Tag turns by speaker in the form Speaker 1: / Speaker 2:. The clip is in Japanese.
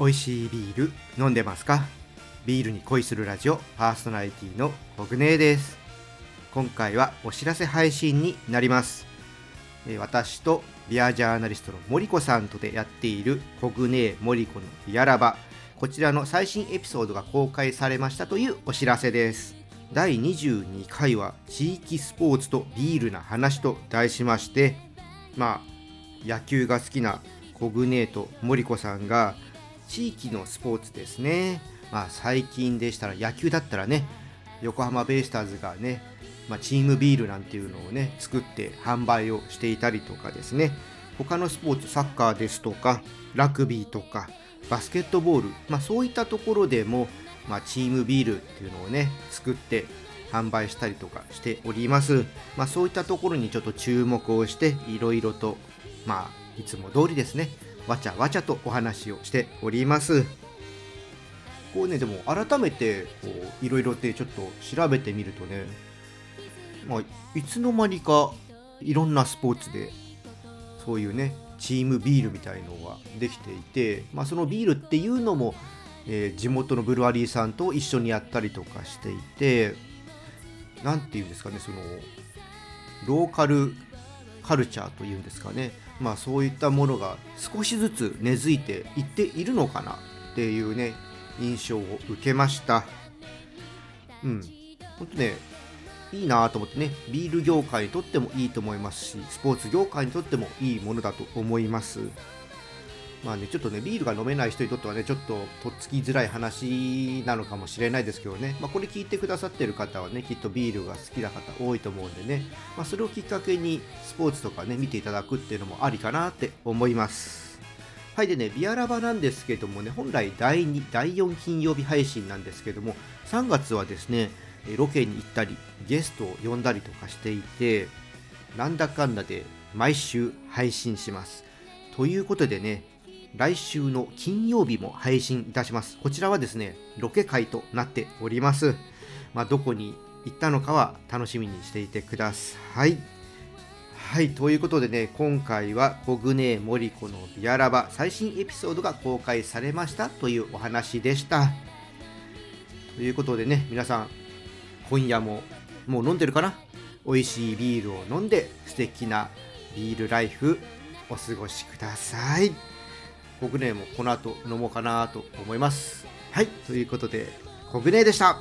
Speaker 1: 美味しいビール飲んでますか？ビールに恋するラジオパーソナリティのコグネです。今回はお知らせ配信になります。私とビアジャーナリストの森子さんとでやっているコグネ森子のビアラバ。こちらの最新エピソードが公開されましたというお知らせです。第22回は地域スポーツとビールな話と題しましてまあ野球が好きなコグネと森子さんが地域のスポーツですね。まあ最近でしたら野球だったらね横浜ベイスターズがね、まあ、チームビールなんていうのをね作って販売をしていたりとかですね。他のスポーツサッカーですとかラグビーとかバスケットボール、まあ、そういったところでも、まあ、チームビールっていうのをね作って販売したりとかしております、まあ、そういったところにちょっと注目をしていろいろとまあいつも通りですねわちゃわちゃとお話をしております。こうねでも改めてこういろいろってちょっと調べてみるとねまあいつの間にかいろんなスポーツでそういうねチームビールみたいのができていて、まあ、そのビールっていうのも、えー地元のブルワリーさんと一緒にやったりとかしていて何て言うんですかねそのローカルカルチャーというんですかね。まあそういったものが少しずつ根付いていっているのかなっていうね印象を受けました。うん。ほんとねいいなと思ってねビール業界にとってもいいと思いますしスポーツ業界にとってもいいものだと思います。まあねちょっとねビールが飲めない人にとってはねちょっととっつきづらい話なのかもしれないですけどね、まあ、これ聞いてくださってる方はねきっとビールが好きな方多いと思うんでね、まあ、それをきっかけにスポーツとかね見ていただくっていうのもありかなって思います。はいでねビアラバなんですけどもね本来第2第4金曜日配信なんですけども3月はですねロケに行ったりゲストを呼んだりとかしていてなんだかんだで毎週配信します。ということでね来週の金曜日も配信いたします。こちらはですねロケ会となっております。まあ、どこに行ったのかは楽しみにしていてください。はいということでね今回はコグネモリコのビアラバ最新エピソードが公開されましたというお話でした。ということでね皆さん今夜ももう飲んでるかな？美味しいビールを飲んで素敵なビールライフお過ごしください。コグネもこの後飲もうかなと思います。はいということでコグネでした。